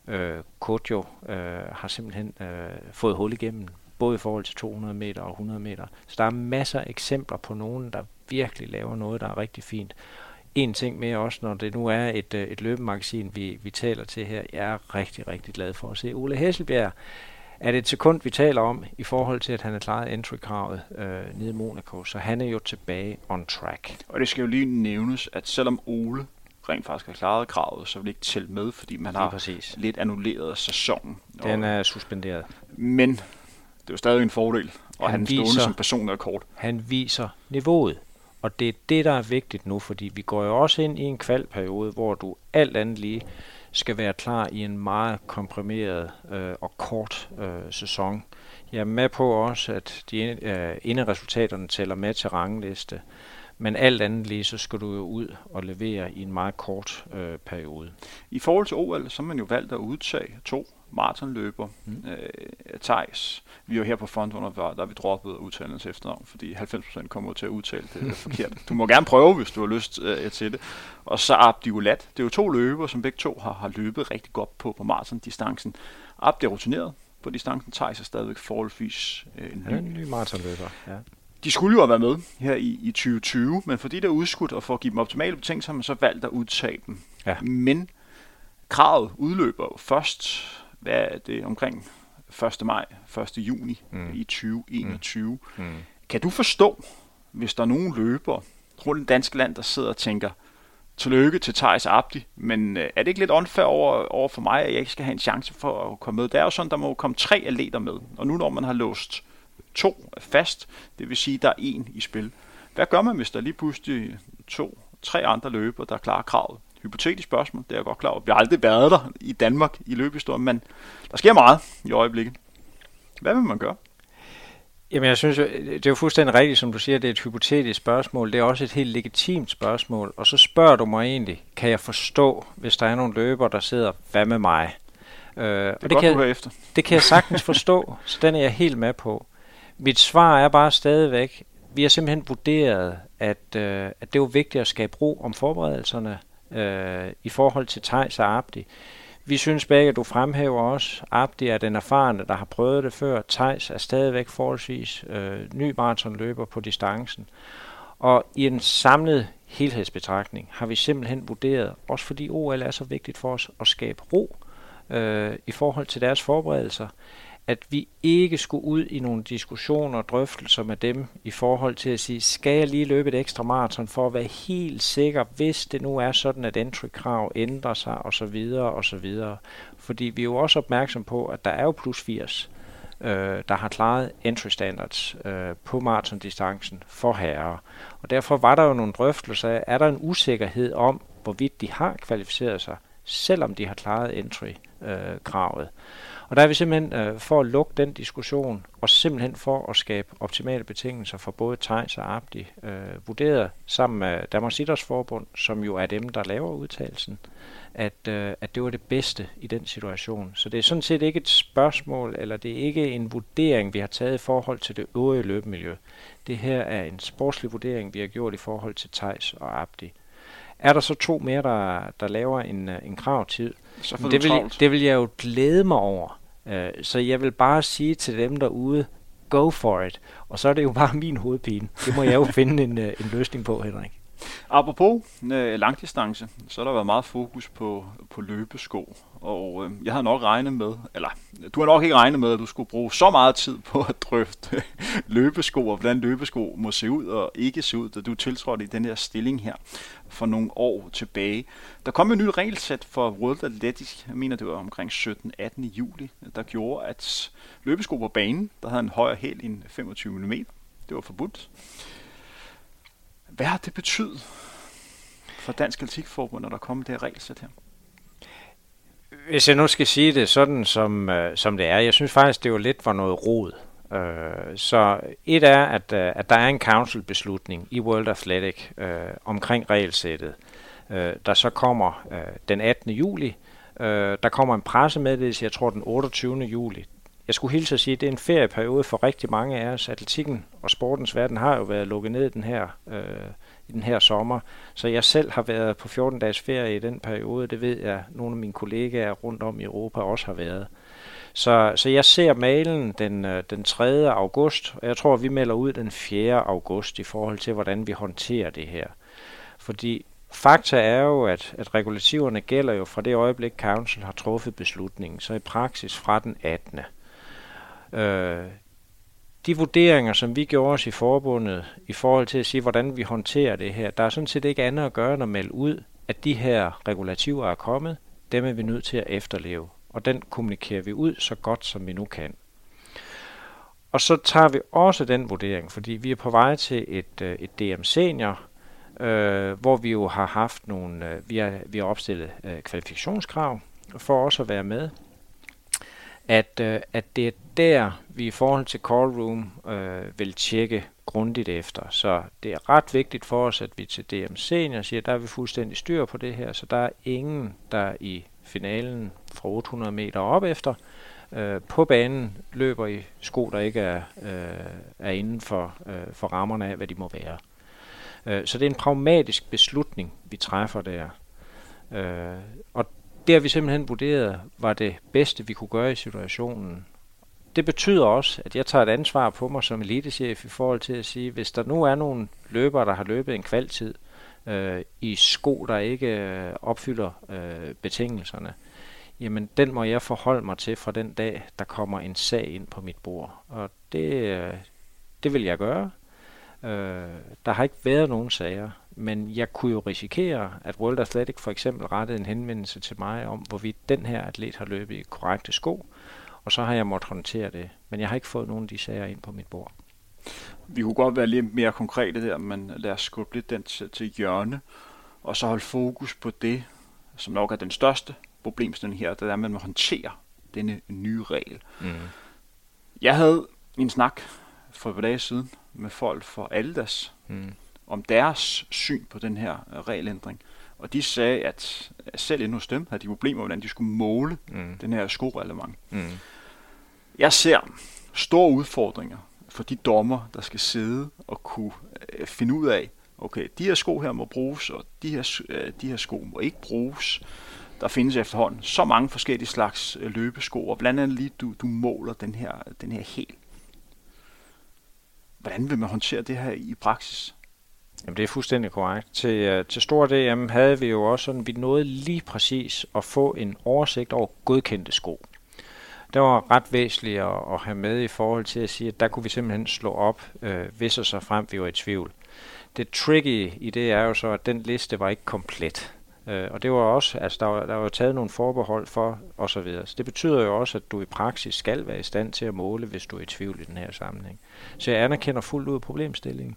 Øh, Kodjo øh, har simpelthen øh, fået hul igennem, både i forhold til 200 meter og 100 meter. Så der er masser af eksempler på nogen, der virkelig laver noget, der er rigtig fint. En ting med også, når det nu er et, øh, et løbemagasin, vi, vi taler til her, jeg er rigtig, rigtig glad for at se Ole Hesselbjerg er det et sekund, vi taler om, i forhold til, at han har klaret entry-kravet øh, nede i Monaco, så han er jo tilbage on track. Og det skal jo lige nævnes, at selvom Ole rent faktisk har klaret kravet, så vil det ikke tælle med, fordi man har præcis. lidt annulleret sæsonen. Den er suspenderet. Men det er jo stadig en fordel, og han, han viser, som person er kort. Han viser niveauet, og det er det, der er vigtigt nu, fordi vi går jo også ind i en kvalperiode, hvor du alt andet lige skal være klar i en meget komprimeret øh, og kort øh, sæson. Jeg er med på også, at de øh, resultaterne tæller med til rangliste, men alt andet lige, så skal du jo ud og levere i en meget kort øh, periode. I forhold til OL, så har man jo valgt at udtage to maratonløber, mm. øh, Thijs. Vi er jo her på Frontrunner, der er vi droppet at udtale hans efternavn, fordi 90% kommer til at udtale det forkert. Du må gerne prøve, hvis du har lyst øh, til det. Og så Abdi Ulat. Det er jo to løber, som begge to har, har løbet rigtig godt på, på maratondistancen. Abdi er rutineret på distancen. Thijs er stadigvæk forholdsvis øh, ny. Ja, en ny maratonløber, ja. De skulle jo have været med her i, i 2020, men fordi det er udskudt, og for at give dem optimale betingelser, har man så valgt at udtage dem. Ja. Men kravet udløber først hvad er det, omkring 1. maj, 1. juni mm. i 2021. Mm. Mm. Kan du forstå, hvis der er nogen løber rundt i dansk land, der sidder og tænker, tillykke til Thijs Abdi, men øh, er det ikke lidt unfair over, over for mig, at jeg ikke skal have en chance for at komme med? Det er jo sådan, der må komme tre atleter med, og nu når man har låst to fast, det vil sige, der er en i spil. Hvad gør man, hvis der lige pludselig to, tre andre løber, der klarer kravet? Hypotetisk spørgsmål, det er jeg godt klar over. Vi har aldrig været der i Danmark i løbehistorien, men der sker meget i øjeblikket. Hvad vil man gøre? Jamen jeg synes, det er jo fuldstændig rigtigt, som du siger, det er et hypotetisk spørgsmål. Det er også et helt legitimt spørgsmål. Og så spørger du mig egentlig, kan jeg forstå, hvis der er nogle løber, der sidder, hvad med mig? Øh, det er og det godt, kan, du efter. Det kan jeg sagtens forstå, så den er jeg helt med på. Mit svar er bare stadigvæk, vi har simpelthen vurderet, at, øh, at det var vigtigt at skabe ro om forberedelserne øh, i forhold til Thijs og Abdi. vi synes begge, at du fremhæver også. Abdi er den erfarne, der har prøvet det før. Tejs er stadigvæk forholdsvis øh, ny maratonløber på distancen. Og i en samlet helhedsbetragtning har vi simpelthen vurderet, også fordi OL er så vigtigt for os, at skabe ro øh, i forhold til deres forberedelser, at vi ikke skulle ud i nogle diskussioner og drøftelser med dem i forhold til at sige, skal jeg lige løbe et ekstra maraton for at være helt sikker, hvis det nu er sådan, at entry-krav ændrer sig osv. osv. Fordi vi er jo også opmærksom på, at der er jo plus 80, øh, der har klaret entry standards øh, på maratondistancen for herrer. Og derfor var der jo nogle drøftelser af, er der en usikkerhed om, hvorvidt de har kvalificeret sig, selvom de har klaret entry-kravet. Øh, og der er vi simpelthen øh, for at lukke den diskussion, og simpelthen for at skabe optimale betingelser for både Tejs og Abdi, øh, vurderet sammen med Danmarks Idrætsforbund, som jo er dem, der laver udtalelsen, at, øh, at det var det bedste i den situation. Så det er sådan set ikke et spørgsmål, eller det er ikke en vurdering, vi har taget i forhold til det øvrige løbemiljø. Det her er en sportslig vurdering, vi har gjort i forhold til Tejs og Abdi. Er der så to mere, der, der laver en, øh, en kravtid, så det vil, det vil jeg jo glæde mig over. Øh, så jeg vil bare sige til dem derude, go for it. Og så er det jo bare min hovedpine. Det må jeg jo finde en, øh, en løsning på, Henrik. Apropos øh, langdistance, så har der været meget fokus på, på løbesko, og øh, jeg havde nok regnet med, eller du har nok ikke regnet med, at du skulle bruge så meget tid på at drøfte løbesko, og hvordan løbesko må se ud og ikke se ud, da du tiltrådte i den her stilling her for nogle år tilbage. Der kom et nyt regelsæt for World Athletics, jeg mener det var omkring 17-18. juli, der gjorde, at løbesko på banen, der havde en højere hæl end 25 mm, det var forbudt. Hvad har det betydet for Dansk Atletikforbund, når der kom det her regelsæt her? Hvis jeg nu skal sige det sådan, som, øh, som det er, jeg synes faktisk, det jo lidt var noget rod. Øh, så et er, at, øh, at der er en council-beslutning i World Athletic øh, omkring regelsættet, øh, der så kommer øh, den 18. juli. Øh, der kommer en pressemeddelelse, jeg tror den 28. juli. Jeg skulle hilse at sige, at det er en ferieperiode for rigtig mange af os. Atletikken og sportens verden har jo været lukket ned den her, øh, i den her sommer. Så jeg selv har været på 14 dages ferie i den periode. Det ved jeg, at nogle af mine kollegaer rundt om i Europa også har været. Så, så jeg ser mailen den, øh, den 3. august, og jeg tror, vi melder ud den 4. august i forhold til, hvordan vi håndterer det her. Fordi fakta er jo, at, at regulativerne gælder jo fra det øjeblik, Council har truffet beslutningen, så i praksis fra den 18. Øh, de vurderinger, som vi gjorde os i forbundet i forhold til at sige, hvordan vi håndterer det her, der er sådan set ikke andet at gøre end at melde ud, at de her regulativer er kommet, dem er vi nødt til at efterleve. Og den kommunikerer vi ud så godt, som vi nu kan. Og så tager vi også den vurdering, fordi vi er på vej til et, øh, et DM senior, øh, hvor vi jo har haft nogle, øh, vi, har, vi har opstillet øh, kvalifikationskrav for også at være med at, øh, at det er der, vi i forhold til call room øh, vil tjekke grundigt efter. Så det er ret vigtigt for os, at vi til DM Senior siger, der er vi fuldstændig styr på det her, så der er ingen, der i finalen fra 800 meter op efter, øh, på banen løber i sko, der ikke er, øh, er inden for, øh, for rammerne af, hvad de må være. Øh, så det er en pragmatisk beslutning, vi træffer der. Øh, og det har vi simpelthen vurderet var det bedste, vi kunne gøre i situationen. Det betyder også, at jeg tager et ansvar på mig som elitechef i forhold til at sige, hvis der nu er nogle løbere, der har løbet en kvaltid øh, i sko, der ikke øh, opfylder øh, betingelserne, jamen den må jeg forholde mig til fra den dag, der kommer en sag ind på mit bord. Og det, øh, det vil jeg gøre. Øh, der har ikke været nogen sager. Men jeg kunne jo risikere, at World Athletic for eksempel rettede en henvendelse til mig om, hvorvidt den her atlet har løbet i korrekte sko, og så har jeg måttet håndtere det. Men jeg har ikke fået nogen af de sager ind på mit bord. Vi kunne godt være lidt mere konkrete der, men lad os skubbe lidt den til, til hjørne, og så holde fokus på det, som nok er den største problemstilling her, det er, at man må håndtere denne nye regel. Mm. Jeg havde en snak for et par dage siden med folk for Aldas, mm om deres syn på den her øh, regelændring. Og de sagde, at selv endnu hos dem havde de problemer, hvordan de skulle måle mm. den her skoreglement. Mm. Jeg ser store udfordringer for de dommer, der skal sidde og kunne øh, finde ud af, okay, de her sko her må bruges, og de her, øh, de her sko må ikke bruges. der findes efterhånden så mange forskellige slags øh, løbesko, og blandt andet lige du, du måler den her, den her hæl. Hvordan vil man håndtere det her i praksis? Jamen, det er fuldstændig korrekt. Til, uh, til stor DM havde vi jo også sådan, vi nåede lige præcis at få en oversigt over godkendte sko. Det var ret væsentligt at, at have med i forhold til at sige, at der kunne vi simpelthen slå op, øh, hvis og så frem vi var i tvivl. Det tricky i det er jo så, at den liste var ikke komplet. Øh, og det var også, altså der var, der var taget nogle forbehold for osv. Så, videre. så det betyder jo også, at du i praksis skal være i stand til at måle, hvis du er i tvivl i den her sammenhæng. Så jeg anerkender fuldt ud problemstillingen.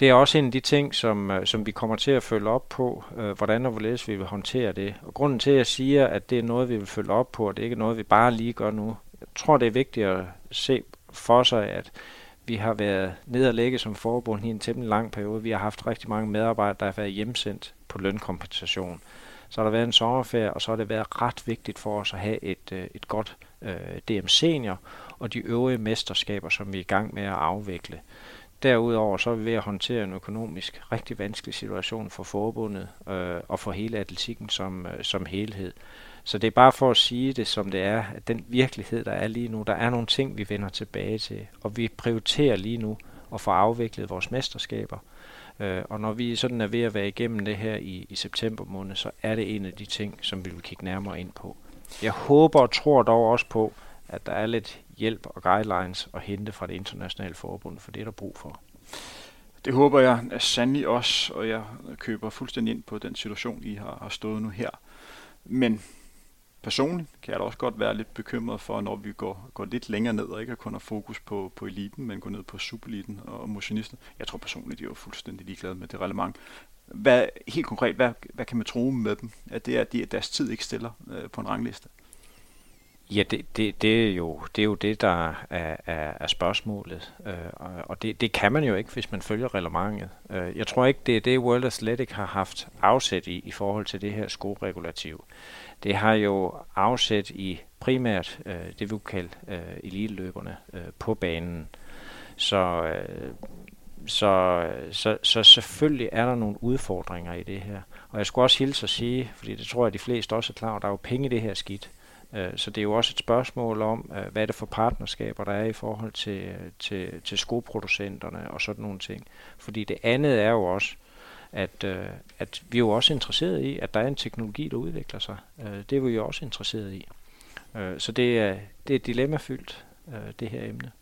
Det er også en af de ting, som, øh, som vi kommer til at følge op på, øh, hvordan og hvorledes vi vil håndtere det. Og grunden til, at jeg siger, at det er noget, vi vil følge op på, og det er ikke noget, vi bare lige gør nu. Jeg tror, det er vigtigt at se for sig, at vi har været ned og lægge som forbund i en temmelig lang periode. Vi har haft rigtig mange medarbejdere, der har været hjemsendt på lønkompensation. Så har der været en sommerferie, og så har det været ret vigtigt for os at have et, øh, et godt øh, DM Senior og de øvrige mesterskaber, som vi er i gang med at afvikle. Derudover så er vi ved at håndtere en økonomisk rigtig vanskelig situation for forbundet øh, og for hele atletikken som, øh, som helhed. Så det er bare for at sige det, som det er, at den virkelighed, der er lige nu, der er nogle ting, vi vender tilbage til, og vi prioriterer lige nu at få afviklet vores mesterskaber. Øh, og når vi sådan er ved at være igennem det her i, i september måned, så er det en af de ting, som vi vil kigge nærmere ind på. Jeg håber og tror dog også på, at der er lidt hjælp og guidelines at hente fra det internationale forbund, for det er der brug for. Det håber jeg sandelig også, og jeg køber fuldstændig ind på den situation, I har, har stået nu her. Men personligt kan jeg da også godt være lidt bekymret for, når vi går, går lidt længere ned og ikke kun har fokus på, på eliten, men går ned på supereliten og motionister. Jeg tror personligt, de er jo fuldstændig ligeglade med det relevant. Hvad, helt konkret, hvad, hvad kan man tro med dem? At det er, at de, deres tid ikke stiller øh, på en rangliste? Ja, det, det, det, er, jo, det er jo det, der er, er, er spørgsmålet. Øh, og det, det kan man jo ikke, hvis man følger reglementet. Øh, jeg tror ikke, det er det, World Athletic har haft afsæt i, i forhold til det her skoregulativ. Det har jo afsæt i primært øh, det, vi kalde øh, eliteløberne øh, på banen. Så, øh, så, så, så selvfølgelig er der nogle udfordringer i det her. Og jeg skulle også hilse at sige, fordi det tror jeg, de fleste også er klar over, der er jo penge i det her skidt. Øh, Øh, så det er jo også et spørgsmål om, øh, hvad er det for partnerskaber, der er i forhold til, øh, til, til skoproducenterne og sådan nogle ting. Fordi det andet er jo også, at, at vi er jo også interesseret i, at der er en teknologi, der udvikler sig. Det er vi jo også interesseret i. Så det er, det er dilemmafyldt, det her emne.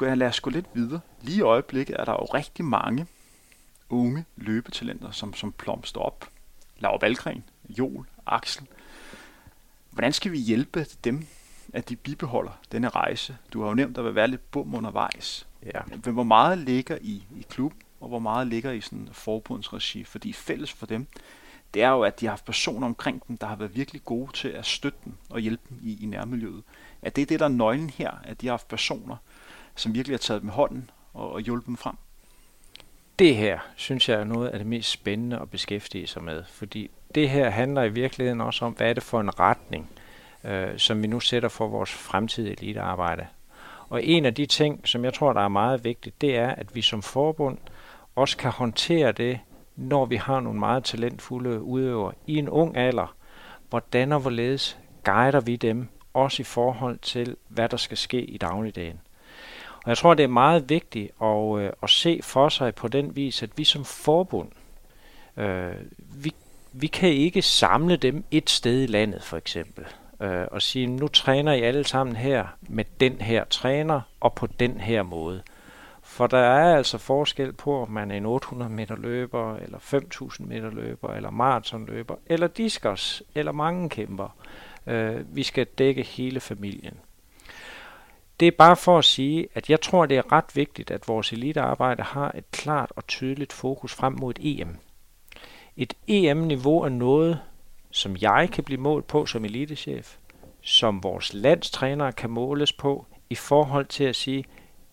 Lad os gå lidt videre. Lige i øjeblikket er der jo rigtig mange unge løbetalenter, som, som plomster op. Laura Valgren, Joel, Axel. Hvordan skal vi hjælpe dem, at de bibeholder denne rejse? Du har jo nævnt, at der vil være lidt bum undervejs. Ja. Hvor meget ligger i, i klub, og hvor meget ligger i sådan forbundsregi? Fordi fælles for dem, det er jo, at de har haft personer omkring dem, der har været virkelig gode til at støtte dem og hjælpe dem i, i nærmiljøet. At det er det, der er nøglen her, at de har haft personer, som virkelig har taget dem i hånden og, og hjulpet dem frem. Det her, synes jeg, er noget af det mest spændende at beskæftige sig med, fordi det her handler i virkeligheden også om, hvad er det for en retning, øh, som vi nu sætter for vores fremtidige elitearbejde. Og en af de ting, som jeg tror, der er meget vigtigt, det er, at vi som forbund også kan håndtere det, når vi har nogle meget talentfulde udøvere i en ung alder. Hvordan og hvorledes guider vi dem, også i forhold til, hvad der skal ske i dagligdagen. Og jeg tror, det er meget vigtigt at, øh, at se for sig på den vis, at vi som forbund, øh, vi vi kan ikke samle dem et sted i landet, for eksempel, øh, og sige, nu træner I alle sammen her med den her træner og på den her måde. For der er altså forskel på, om man er en 800 meter løber, eller 5000 meter løber, eller maratonløber, eller diskers, eller mange kæmper. Øh, vi skal dække hele familien. Det er bare for at sige, at jeg tror, det er ret vigtigt, at vores elitearbejde har et klart og tydeligt fokus frem mod et EM. Et EM-niveau er noget, som jeg kan blive målt på som elitechef, som vores landstrænere kan måles på i forhold til at sige,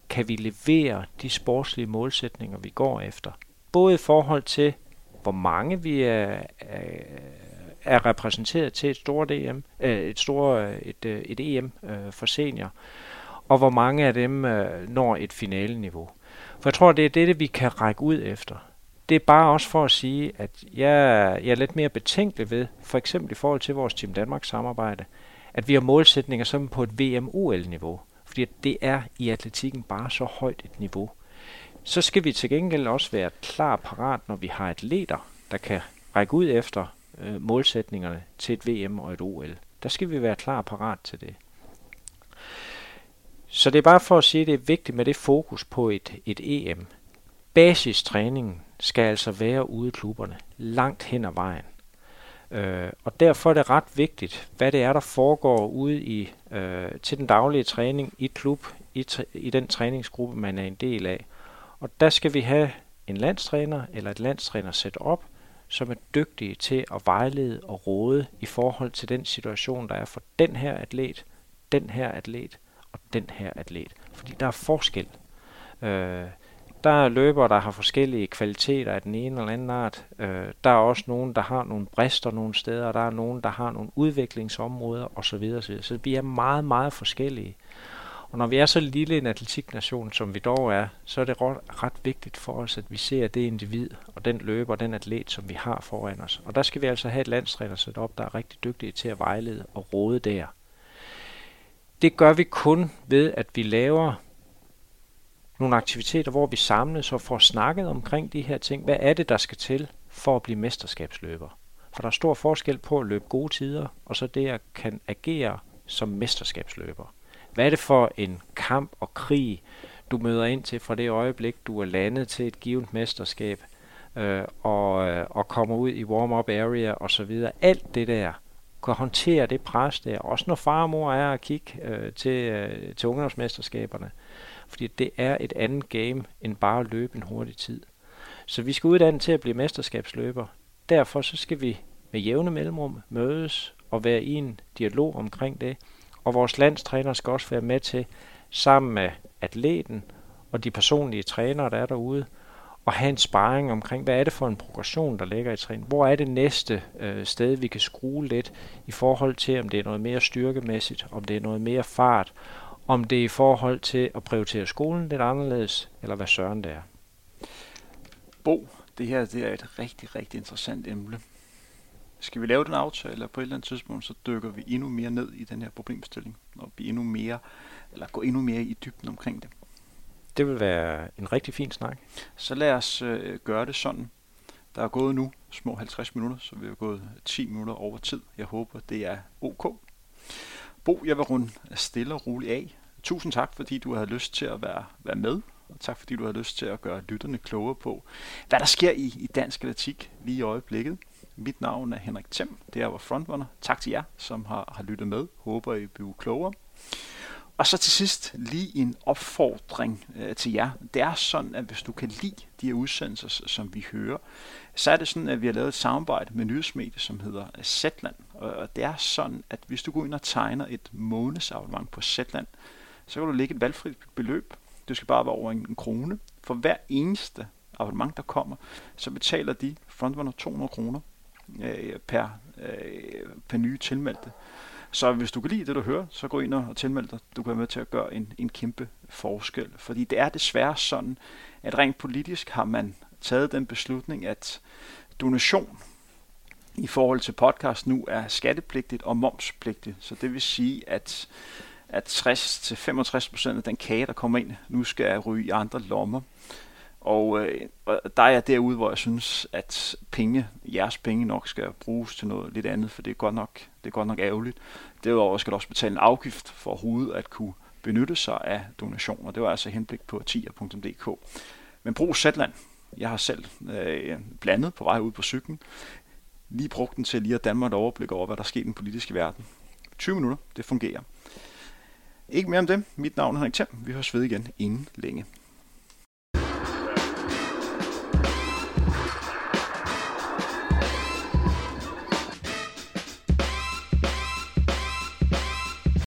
kan vi levere de sportslige målsætninger, vi går efter. Både i forhold til, hvor mange vi er, er repræsenteret til et stort EM, øh, et, stort, et, øh, et EM øh, for senior, og hvor mange af dem øh, når et finaleniveau. For jeg tror, det er det, vi kan række ud efter. det er bare også for at sige, at jeg, jeg er lidt mere betænkelig ved, for eksempel i forhold til vores Team Danmark samarbejde, at vi har målsætninger som på et VM-OL-niveau. Fordi det er i atletikken bare så højt et niveau. Så skal vi til gengæld også være klar parat, når vi har atleter, der kan række ud efter øh, målsætningerne til et VM og et OL. Der skal vi være klar parat til det. Så det er bare for at sige, at det er vigtigt med det fokus på et, et EM. Basistræningen skal altså være ude i klubberne, langt hen ad vejen. Øh, og derfor er det ret vigtigt, hvad det er, der foregår ude i øh, til den daglige træning i klub, i, i den træningsgruppe, man er en del af. Og der skal vi have en landstræner eller et landstræner sætte op, som er dygtige til at vejlede og råde i forhold til den situation, der er for den her atlet, den her atlet og den her atlet. Fordi der er forskel. Øh, der er løbere, der har forskellige kvaliteter af den ene eller anden art. Øh, der er også nogen, der har nogle brister nogle steder, og der er nogen, der har nogle udviklingsområder osv. osv. Så vi er meget, meget forskellige. Og når vi er så lille en atletiknation, som vi dog er, så er det ret vigtigt for os, at vi ser det individ og den løber og den atlet, som vi har foran os. Og der skal vi altså have et landstræner sat op, der er rigtig dygtige til at vejlede og råde der. Det gør vi kun ved, at vi laver nogle aktiviteter, hvor vi samles og får snakket omkring de her ting. Hvad er det, der skal til for at blive mesterskabsløber? For der er stor forskel på at løbe gode tider, og så det at kan agere som mesterskabsløber. Hvad er det for en kamp og krig, du møder ind til fra det øjeblik, du er landet til et givet mesterskab, øh, og, øh, og kommer ud i warm-up area og så videre. Alt det der, kan håndtere det pres der, også når far og mor er at kigge øh, til, øh, til ungdomsmesterskaberne. Fordi det er et andet game, end bare at løbe en hurtig tid. Så vi skal uddanne til at blive mesterskabsløber. Derfor så skal vi med jævne mellemrum mødes og være i en dialog omkring det. Og vores landstræner skal også være med til, sammen med atleten og de personlige trænere, der er derude, og have en sparring omkring, hvad er det for en progression, der ligger i træning? Hvor er det næste øh, sted, vi kan skrue lidt i forhold til, om det er noget mere styrkemæssigt, om det er noget mere fart, om det er i forhold til at prioritere skolen lidt anderledes, eller hvad søren det er. Bo, det her det er et rigtig, rigtig interessant emne. Skal vi lave den aftale, eller på et eller andet tidspunkt, så dykker vi endnu mere ned i den her problemstilling, og blive endnu mere, eller gå endnu mere i dybden omkring det. Det vil være en rigtig fin snak. Så lad os øh, gøre det sådan. Der er gået nu små 50 minutter, så vi har gået 10 minutter over tid. Jeg håber, det er ok. Bo, jeg vil runde stille og roligt af. Tusind tak, fordi du har lyst til at være, være med, og tak fordi du har lyst til at gøre lytterne klogere på, hvad der sker i, i dansk atletik lige i øjeblikket. Mit navn er Henrik Thiem, det er vores frontrunner. Tak til jer, som har, har lyttet med. Håber, I bliver klogere. Og så til sidst lige en opfordring øh, til jer. Det er sådan, at hvis du kan lide de her udsendelser, som vi hører, så er det sådan, at vi har lavet et samarbejde med nyhedsmedie, som hedder øh, Zetland. Og det er sådan, at hvis du går ind og tegner et månedsabonnement på Zetland, så kan du lægge et valgfrit beløb. Det skal bare være over en krone. For hver eneste abonnement, der kommer, så betaler de frontrunner 200 kroner øh, per, øh, per nye tilmeldte. Så hvis du kan lide det, du hører, så gå ind og tilmeld dig. Du kan være med til at gøre en, en kæmpe forskel. Fordi det er desværre sådan, at rent politisk har man taget den beslutning, at donation i forhold til podcast nu er skattepligtigt og momspligtigt. Så det vil sige, at, at 60-65% af den kage, der kommer ind, nu skal ryge i andre lommer. Og, øh, der er jeg derude, hvor jeg synes, at penge, jeres penge nok skal bruges til noget lidt andet, for det er godt nok, det er godt nok ærgerligt. Derudover skal du også betale en afgift for overhovedet at kunne benytte sig af donationer. Det var altså henblik på tier.dk. Men brug Zetland. Jeg har selv øh, blandet på vej ud på cyklen. Lige brugt den til lige at danne et overblik over, hvad der sker i den politiske verden. 20 minutter, det fungerer. Ikke mere om det. Mit navn er Henrik Thiem. Vi høres ved igen inden længe.